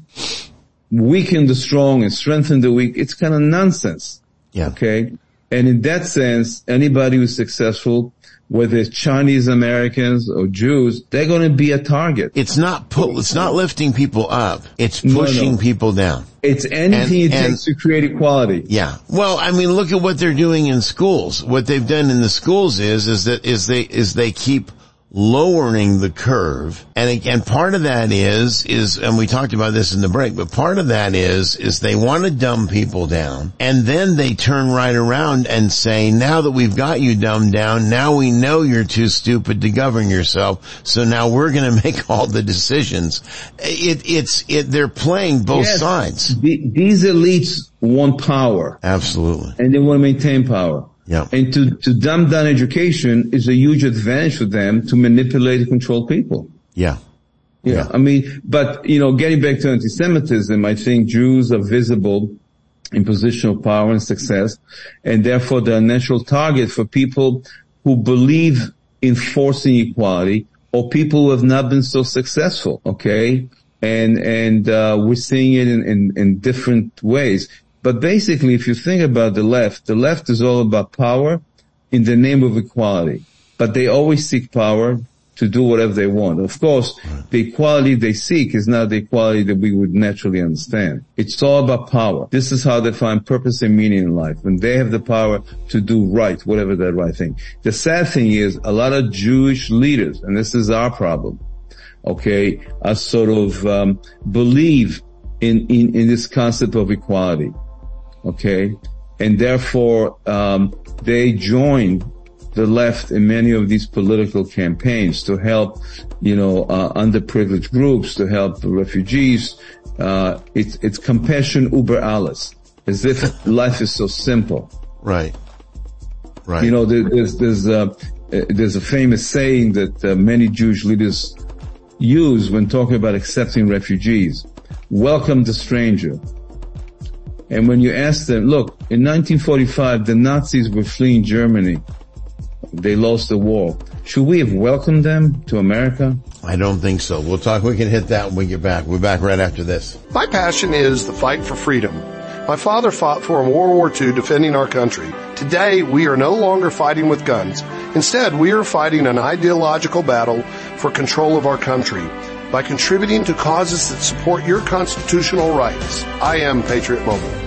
weaken the strong and strengthen the weak. It's kind of nonsense. Yeah. Okay. And in that sense, anybody who's successful, whether it's Chinese Americans or Jews, they're going to be a target. It's not pull, it's not lifting people up. It's No, no. pushing people down. It's anything And- it and- takes to create equality. Yeah. Well, I mean, look at what they're doing in schools. What they've done in the schools is, is that, is they, is they keep lowering the curve. And and part of that is, is, and we talked about this in the break, but part of that is, is they want to dumb people down. And then they turn right around and say, now that we've got you dumbed down, now we know you're too stupid to govern yourself. So now we're going to make all the decisions. It, it's, it, they're playing both Yes. sides. The- these elites want power. Absolutely. And they want to maintain power. Yeah. And to, to dumb down education is a huge advantage for them to manipulate and control people. Yeah. Yeah. I mean, but, you know, getting back to anti-Semitism, I think Jews are visible in position of power and success, and therefore they're a natural target for people who believe in forcing equality or people who have not been so successful, okay? And, and, uh, we're seeing it in, in, in different ways. But basically, if you think about the left, the left is all about power in the name of equality. But they always seek power to do whatever they want. Of course, the equality they seek is not the equality that we would naturally understand. It's all about power. This is how they find purpose and meaning in life. When they have the power to do right, whatever that right thing. The sad thing is a lot of Jewish leaders, and this is our problem, okay, are sort of, um, believe in, in, in this concept of equality okay, and therefore um, they join the left in many of these political campaigns to help, you know, uh, underprivileged groups, to help the refugees. Uh, it's it's compassion uber alles, as if life is so simple. Right. Right. You know, there, there's there's uh, there's a famous saying that uh, many Jewish leaders use when talking about accepting refugees: "Welcome the stranger." And when you ask them, look, in 1945, the Nazis were fleeing Germany. They lost the war. Should we have welcomed them to America? I don't think so. We'll talk. We can hit that when we get back. We're back right after this. My passion is the fight for freedom. My father fought for in World War II defending our country. Today, we are no longer fighting with guns. Instead, we are fighting an ideological battle for control of our country by contributing to causes that support your constitutional rights. I am Patriot Mobile.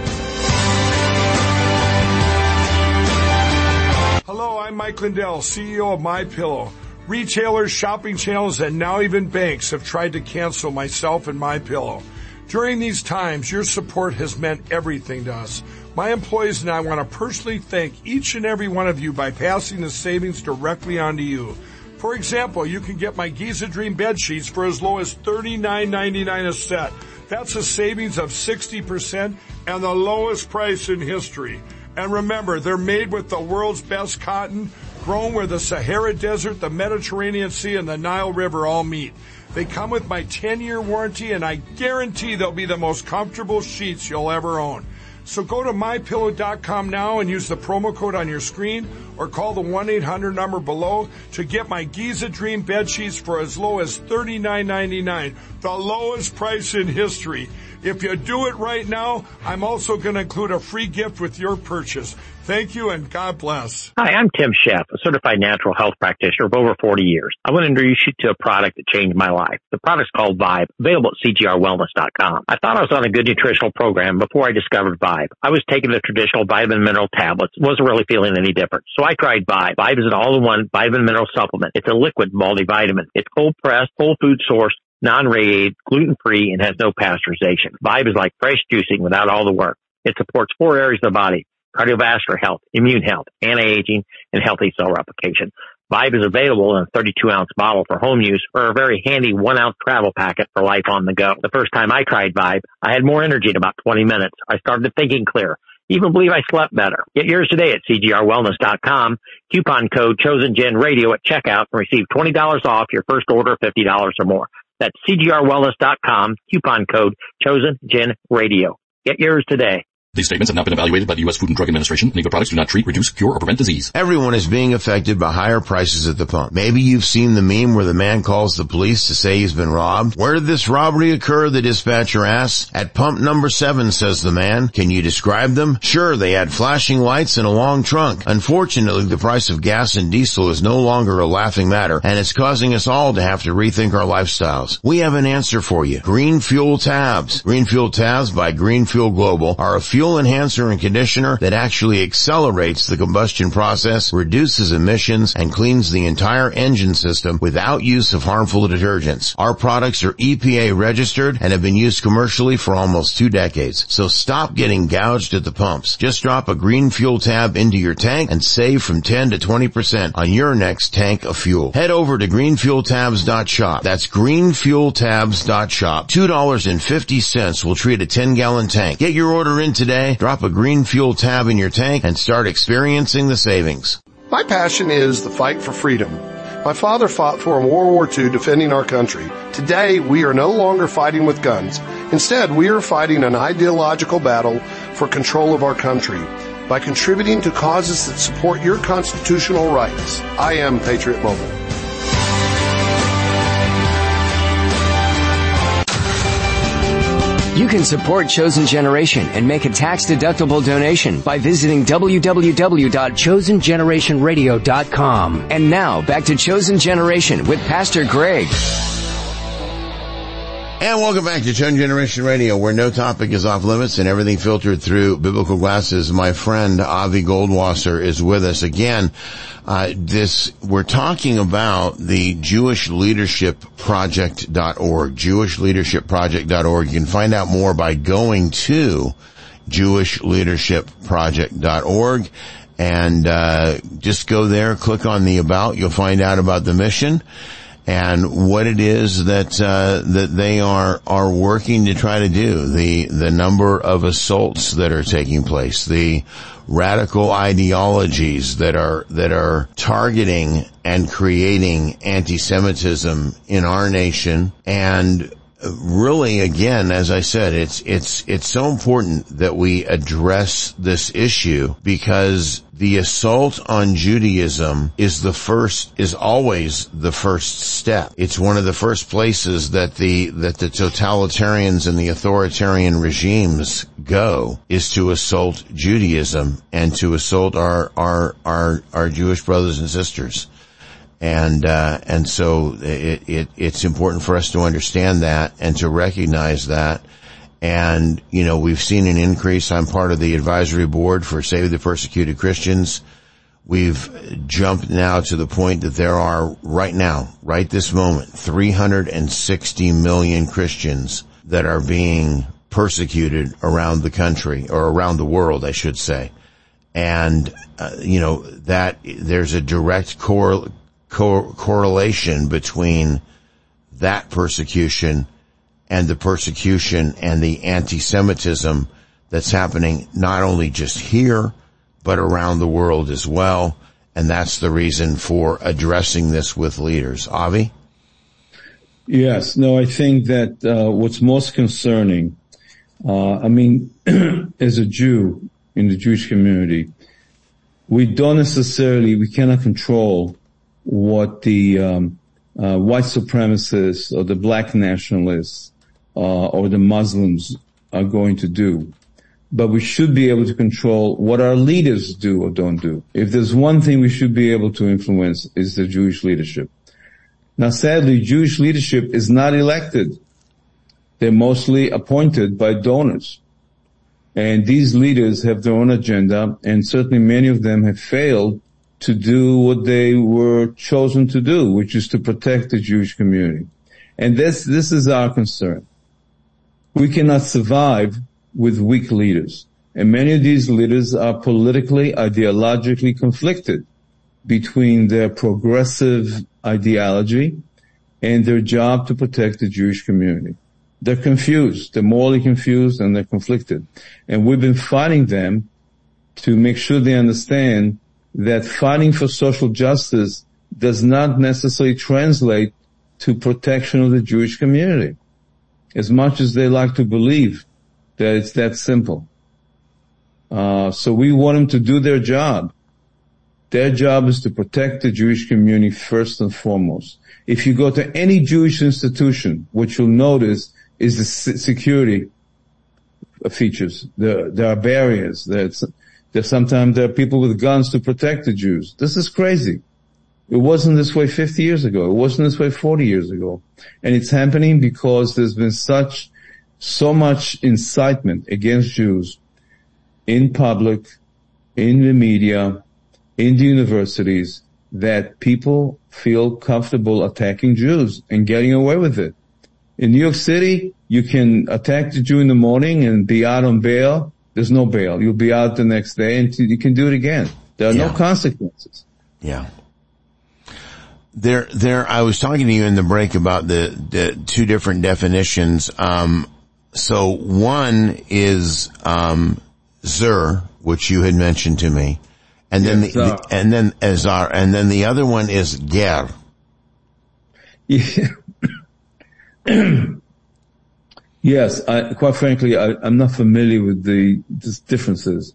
Mike Lindell, CEO of My Pillow. Retailers, shopping channels, and now even banks have tried to cancel myself and My Pillow. During these times, your support has meant everything to us. My employees and I want to personally thank each and every one of you by passing the savings directly on to you. For example, you can get my Giza Dream bed sheets for as low as $39.99 a set. That's a savings of 60% and the lowest price in history. And remember, they're made with the world's best cotton, grown where the Sahara Desert, the Mediterranean Sea, and the Nile River all meet. They come with my 10 year warranty and I guarantee they'll be the most comfortable sheets you'll ever own. So go to mypillow.com now and use the promo code on your screen or call the 1-800 number below to get my Giza Dream bed sheets for as low as $39.99, the lowest price in history. If you do it right now, I'm also going to include a free gift with your purchase. Thank you and God bless. Hi, I'm Tim Sheff, a certified natural health practitioner of over 40 years. I want to introduce you to a product that changed my life. The product's called Vibe, available at cgrwellness.com. I thought I was on a good nutritional program before I discovered Vibe. I was taking the traditional vitamin mineral tablets, wasn't really feeling any different. So I tried Vibe. Vibe is an all-in-one vitamin mineral supplement. It's a liquid multivitamin. It's cold pressed, whole food source, non-radiated, gluten-free, and has no pasteurization. Vibe is like fresh juicing without all the work. It supports four areas of the body cardiovascular health, immune health, anti-aging, and healthy cell replication. Vibe is available in a 32 ounce bottle for home use or a very handy one ounce travel packet for life on the go. The first time I tried Vibe, I had more energy in about 20 minutes. I started thinking clear. Even believe I slept better. Get yours today at cgrwellness.com. Coupon code chosen radio at checkout and receive $20 off your first order of $50 or more. That's cgrwellness.com. Coupon code chosen gen radio. Get yours today. These statements have not been evaluated by the U.S. Food and Drug Administration. Legal products do not treat, reduce, cure, or prevent disease. Everyone is being affected by higher prices at the pump. Maybe you've seen the meme where the man calls the police to say he's been robbed. Where did this robbery occur? The dispatcher asks. At pump number seven, says the man. Can you describe them? Sure, they had flashing lights and a long trunk. Unfortunately, the price of gas and diesel is no longer a laughing matter, and it's causing us all to have to rethink our lifestyles. We have an answer for you. Green Fuel Tabs. Green Fuel Tabs by Green Fuel Global are a fuel fuel enhancer and conditioner that actually accelerates the combustion process, reduces emissions, and cleans the entire engine system without use of harmful detergents. Our products are EPA registered and have been used commercially for almost two decades. So stop getting gouged at the pumps. Just drop a green fuel tab into your tank and save from 10 to 20% on your next tank of fuel. Head over to greenfueltabs.shop. That's greenfueltabs.shop. $2.50 will treat a 10 gallon tank. Get your order in today today, drop a green fuel tab in your tank and start experiencing the savings. My passion is the fight for freedom. My father fought for World War II defending our country. Today, we are no longer fighting with guns. Instead, we are fighting an ideological battle for control of our country by contributing to causes that support your constitutional rights. I am Patriot Mobile. Can support Chosen Generation and make a tax-deductible donation by visiting www.chosengenerationradio.com. And now back to Chosen Generation with Pastor Greg. And welcome back to Chosen Generation Radio, where no topic is off limits and everything filtered through biblical glasses. My friend Avi Goldwasser is with us again. Uh, this we're talking about the Jewish Leadership Project.org, JewishLeadershipProject.org. You can find out more by going to JewishLeadershipProject.org and uh, just go there, click on the about. You'll find out about the mission and what it is that uh, that they are are working to try to do. The the number of assaults that are taking place, the radical ideologies that are that are targeting and creating anti-Semitism in our nation, and really again as i said it's it's it's so important that we address this issue because the assault on Judaism is the first, is always the first step. It's one of the first places that the, that the totalitarians and the authoritarian regimes go is to assault Judaism and to assault our, our, our, our Jewish brothers and sisters. And, uh, and so it, it, it's important for us to understand that and to recognize that and, you know, we've seen an increase. I'm part of the advisory board for Save the Persecuted Christians. We've jumped now to the point that there are right now, right this moment, 360 million Christians that are being persecuted around the country or around the world, I should say. And, uh, you know, that there's a direct cor- cor- correlation between that persecution and the persecution and the anti-Semitism that's happening not only just here, but around the world as well. And that's the reason for addressing this with leaders. Avi? Yes, no, I think that uh, what's most concerning, uh, I mean, as a Jew in the Jewish community, we don't necessarily, we cannot control what the um, uh, white supremacists or the black nationalists uh, or the Muslims are going to do. but we should be able to control what our leaders do or don't do. If there's one thing we should be able to influence is the Jewish leadership. Now sadly, Jewish leadership is not elected. They're mostly appointed by donors. And these leaders have their own agenda and certainly many of them have failed to do what they were chosen to do, which is to protect the Jewish community. And this, this is our concern. We cannot survive with weak leaders. And many of these leaders are politically, ideologically conflicted between their progressive ideology and their job to protect the Jewish community. They're confused. They're morally confused and they're conflicted. And we've been fighting them to make sure they understand that fighting for social justice does not necessarily translate to protection of the Jewish community. As much as they like to believe that it's that simple. Uh, so we want them to do their job. Their job is to protect the Jewish community first and foremost. If you go to any Jewish institution, what you'll notice is the security features. There, there are barriers. There's, sometimes there are people with guns to protect the Jews. This is crazy. It wasn't this way 50 years ago. It wasn't this way 40 years ago. And it's happening because there's been such so much incitement against Jews in public, in the media, in the universities that people feel comfortable attacking Jews and getting away with it. In New York City, you can attack the Jew in the morning and be out on bail. There's no bail. You'll be out the next day and you can do it again. There are yeah. no consequences. Yeah. There, there, I was talking to you in the break about the, the two different definitions. Um, so one is, um, Zur, which you had mentioned to me. And then yes, the, the, and then Azar, and then the other one is Ger. Yeah. yes, I, quite frankly, I, am not familiar with the, the, differences,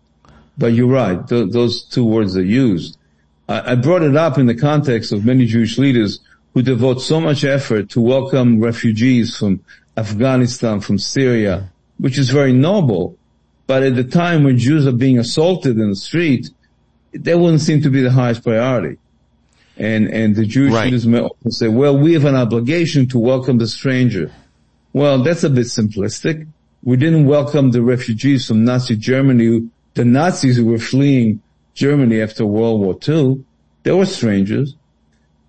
but you're right. Th- those two words are used. I, I brought it up in the context of many Jewish leaders who devote so much effort to welcome refugees from Afghanistan, from Syria, which is very noble. But at the time when Jews are being assaulted in the street, that wouldn't seem to be the highest priority. And, and the Jewish right. leaders may often say, well, we have an obligation to welcome the stranger. Well, that's a bit simplistic. We didn't welcome the refugees from Nazi Germany, the Nazis who were fleeing Germany after World War II. They were strangers.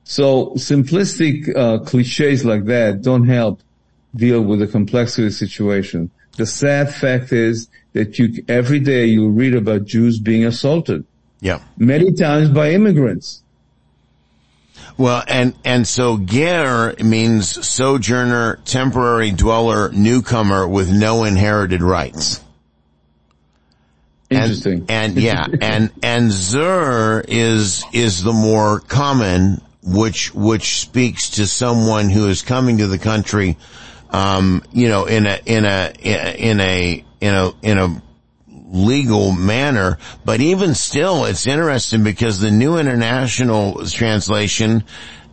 So simplistic uh, cliches like that don't help deal with the complexity of the situation. The sad fact is that you, every day you read about Jews being assaulted. Yeah. Many times by immigrants. Well, and, and so ger means sojourner, temporary dweller, newcomer with no inherited rights. Interesting. And, and yeah, and, and zur is, is the more common, which, which speaks to someone who is coming to the country, um, you know, in a, in a, in a, in a, in a legal manner. But even still, it's interesting because the New International Translation,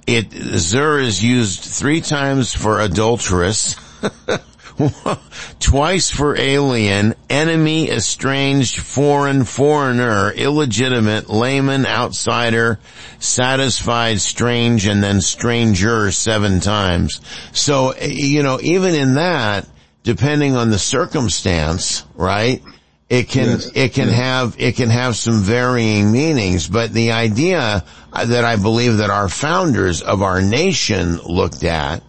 it, Zur is used three times for adulteress. twice for alien, enemy, estranged, foreign, foreigner, illegitimate, layman, outsider, satisfied, strange, and then stranger seven times. So, you know, even in that, depending on the circumstance, right? It can yes. it can yes. have it can have some varying meanings but the idea uh, that i believe that our founders of our nation looked at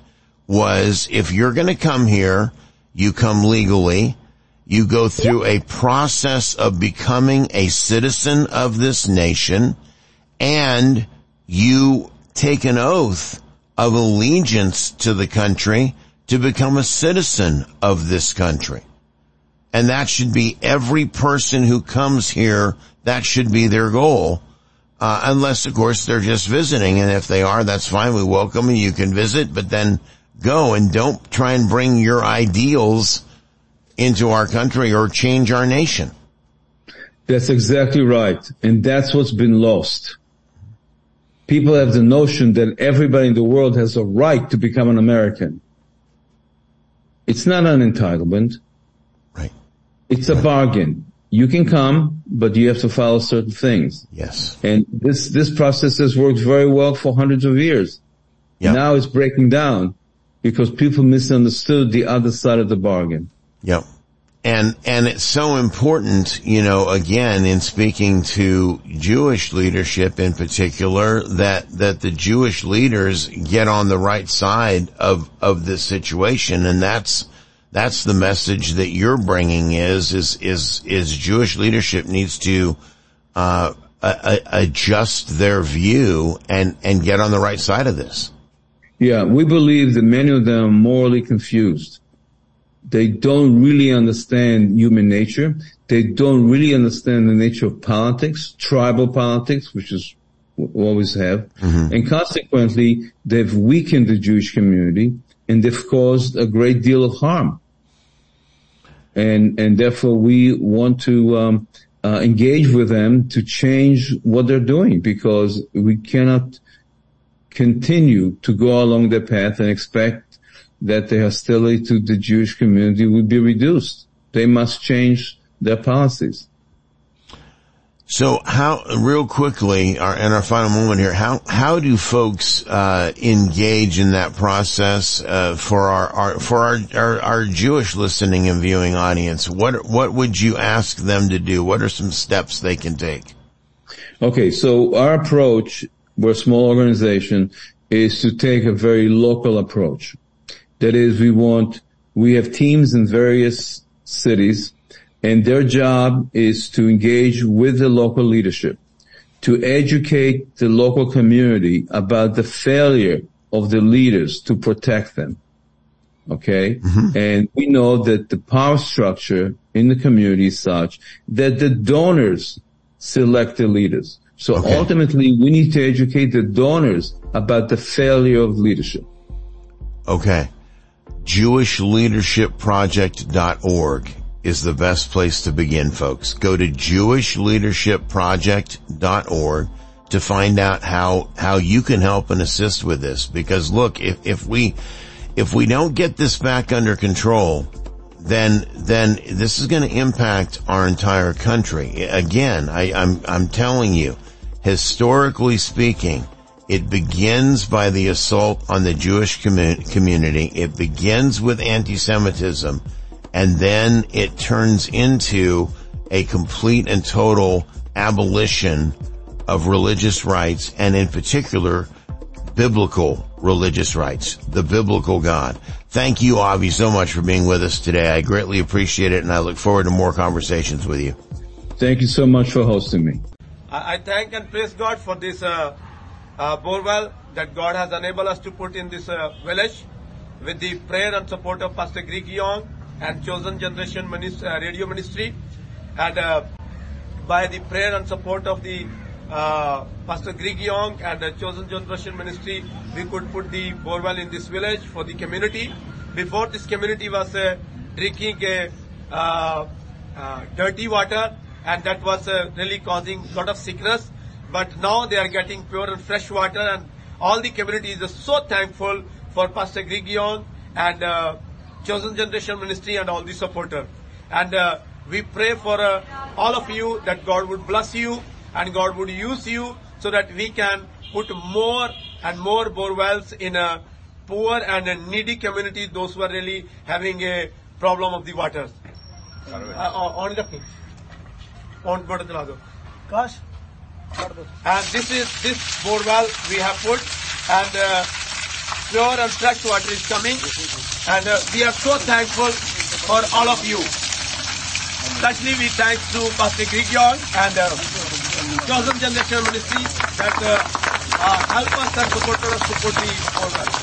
was if you're going to come here you come legally you go through a process of becoming a citizen of this nation and you take an oath of allegiance to the country to become a citizen of this country and that should be every person who comes here, that should be their goal. Uh, unless of course they're just visiting and if they are, that's fine. We welcome you. You can visit, but then go and don't try and bring your ideals into our country or change our nation. That's exactly right. And that's what's been lost. People have the notion that everybody in the world has a right to become an American. It's not an entitlement. It's a bargain. You can come, but you have to follow certain things. Yes. And this, this process has worked very well for hundreds of years. Yep. Now it's breaking down because people misunderstood the other side of the bargain. Yep. And, and it's so important, you know, again, in speaking to Jewish leadership in particular, that, that the Jewish leaders get on the right side of, of this situation. And that's, that's the message that you're bringing is, is, is, is Jewish leadership needs to, uh, adjust their view and, and get on the right side of this. Yeah, we believe that many of them are morally confused. They don't really understand human nature. They don't really understand the nature of politics, tribal politics, which is what we always have. Mm-hmm. And consequently, they've weakened the Jewish community and they've caused a great deal of harm. And, and therefore we want to, um, uh, engage with them to change what they're doing because we cannot continue to go along their path and expect that the hostility to the Jewish community would be reduced. They must change their policies. So how, real quickly, our, in our final moment here, how, how do folks, uh, engage in that process, uh, for our, our for our, our, our, Jewish listening and viewing audience? What, what would you ask them to do? What are some steps they can take? Okay, so our approach, we're a small organization, is to take a very local approach. That is, we want, we have teams in various cities and their job is to engage with the local leadership, to educate the local community about the failure of the leaders to protect them. Okay. Mm-hmm. And we know that the power structure in the community is such that the donors select the leaders. So okay. ultimately we need to educate the donors about the failure of leadership. Okay. JewishLeadershipProject.org is the best place to begin, folks. Go to jewishleadershipproject.org to find out how, how you can help and assist with this. Because look, if, if we, if we don't get this back under control, then, then this is going to impact our entire country. Again, I, I'm, I'm telling you, historically speaking, it begins by the assault on the Jewish commu- community. It begins with anti-Semitism and then it turns into a complete and total abolition of religious rights and in particular biblical religious rights, the biblical God. Thank you, Avi, so much for being with us today. I greatly appreciate it and I look forward to more conversations with you. Thank you so much for hosting me. I thank and praise God for this uh, uh, borewell that God has enabled us to put in this uh, village with the prayer and support of Pastor Greg Young and Chosen Generation uh, Radio Ministry. And uh, by the prayer and support of the uh, Pastor Greg Young and the Chosen Generation Ministry, we could put the borewell in this village for the community. Before this community was uh, drinking uh, uh, dirty water and that was really causing a lot of sickness. But now they are getting pure and fresh water and all the community is so thankful for Pastor Greg Young and Chosen Generation Ministry and all the supporter. And uh, we pray for uh, all of you that God would bless you and God would use you so that we can put more and more bore wells in a poor and a needy community, those who are really having a problem of the waters. On the on Gosh. And this is this bore well we have put and uh, pure and fresh water is coming. And uh, we are so thankful for all of you. Especially we thank to Pastor Greg Young and uh, Chosen Generation Ministry that uh, uh, help us and support us support the.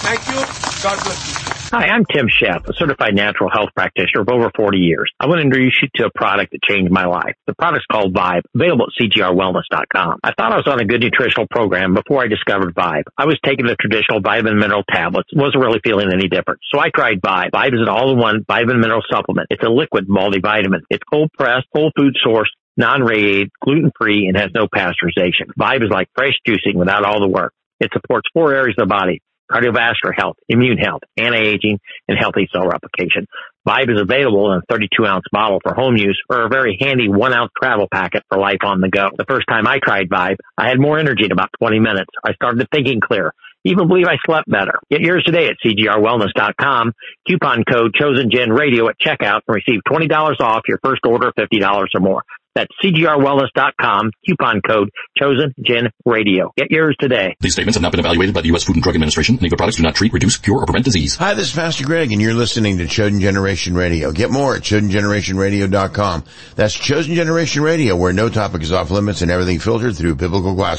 Thank you. God bless you. Hi, I'm Tim Sheff, a certified natural health practitioner of over 40 years. I want to introduce you to a product that changed my life. The product's called Vibe, available at cgrwellness.com. I thought I was on a good nutritional program before I discovered Vibe. I was taking the traditional vitamin mineral tablets, wasn't really feeling any different. So I tried Vibe. Vibe is an all-in-one vitamin mineral supplement. It's a liquid multivitamin. It's cold pressed, whole food source, non-radiated, gluten-free, and has no pasteurization. Vibe is like fresh juicing without all the work. It supports four areas of the body cardiovascular health, immune health, anti-aging, and healthy cell replication. Vibe is available in a 32 ounce bottle for home use or a very handy one ounce travel packet for life on the go. The first time I tried Vibe, I had more energy in about 20 minutes. I started thinking clear. Even believe I slept better. Get yours today at cgrwellness.com. Coupon code chosengen radio at checkout and receive $20 off your first order of $50 or more. That's cgrwellness.com. Coupon code chosen gen radio. Get yours today. These statements have not been evaluated by the U.S. Food and Drug Administration. Any of the products do not treat, reduce, cure, or prevent disease. Hi, this is Pastor Greg, and you're listening to Chosen Generation Radio. Get more at chosengenerationradio.com. That's Chosen Generation Radio, where no topic is off limits and everything filtered through biblical glass.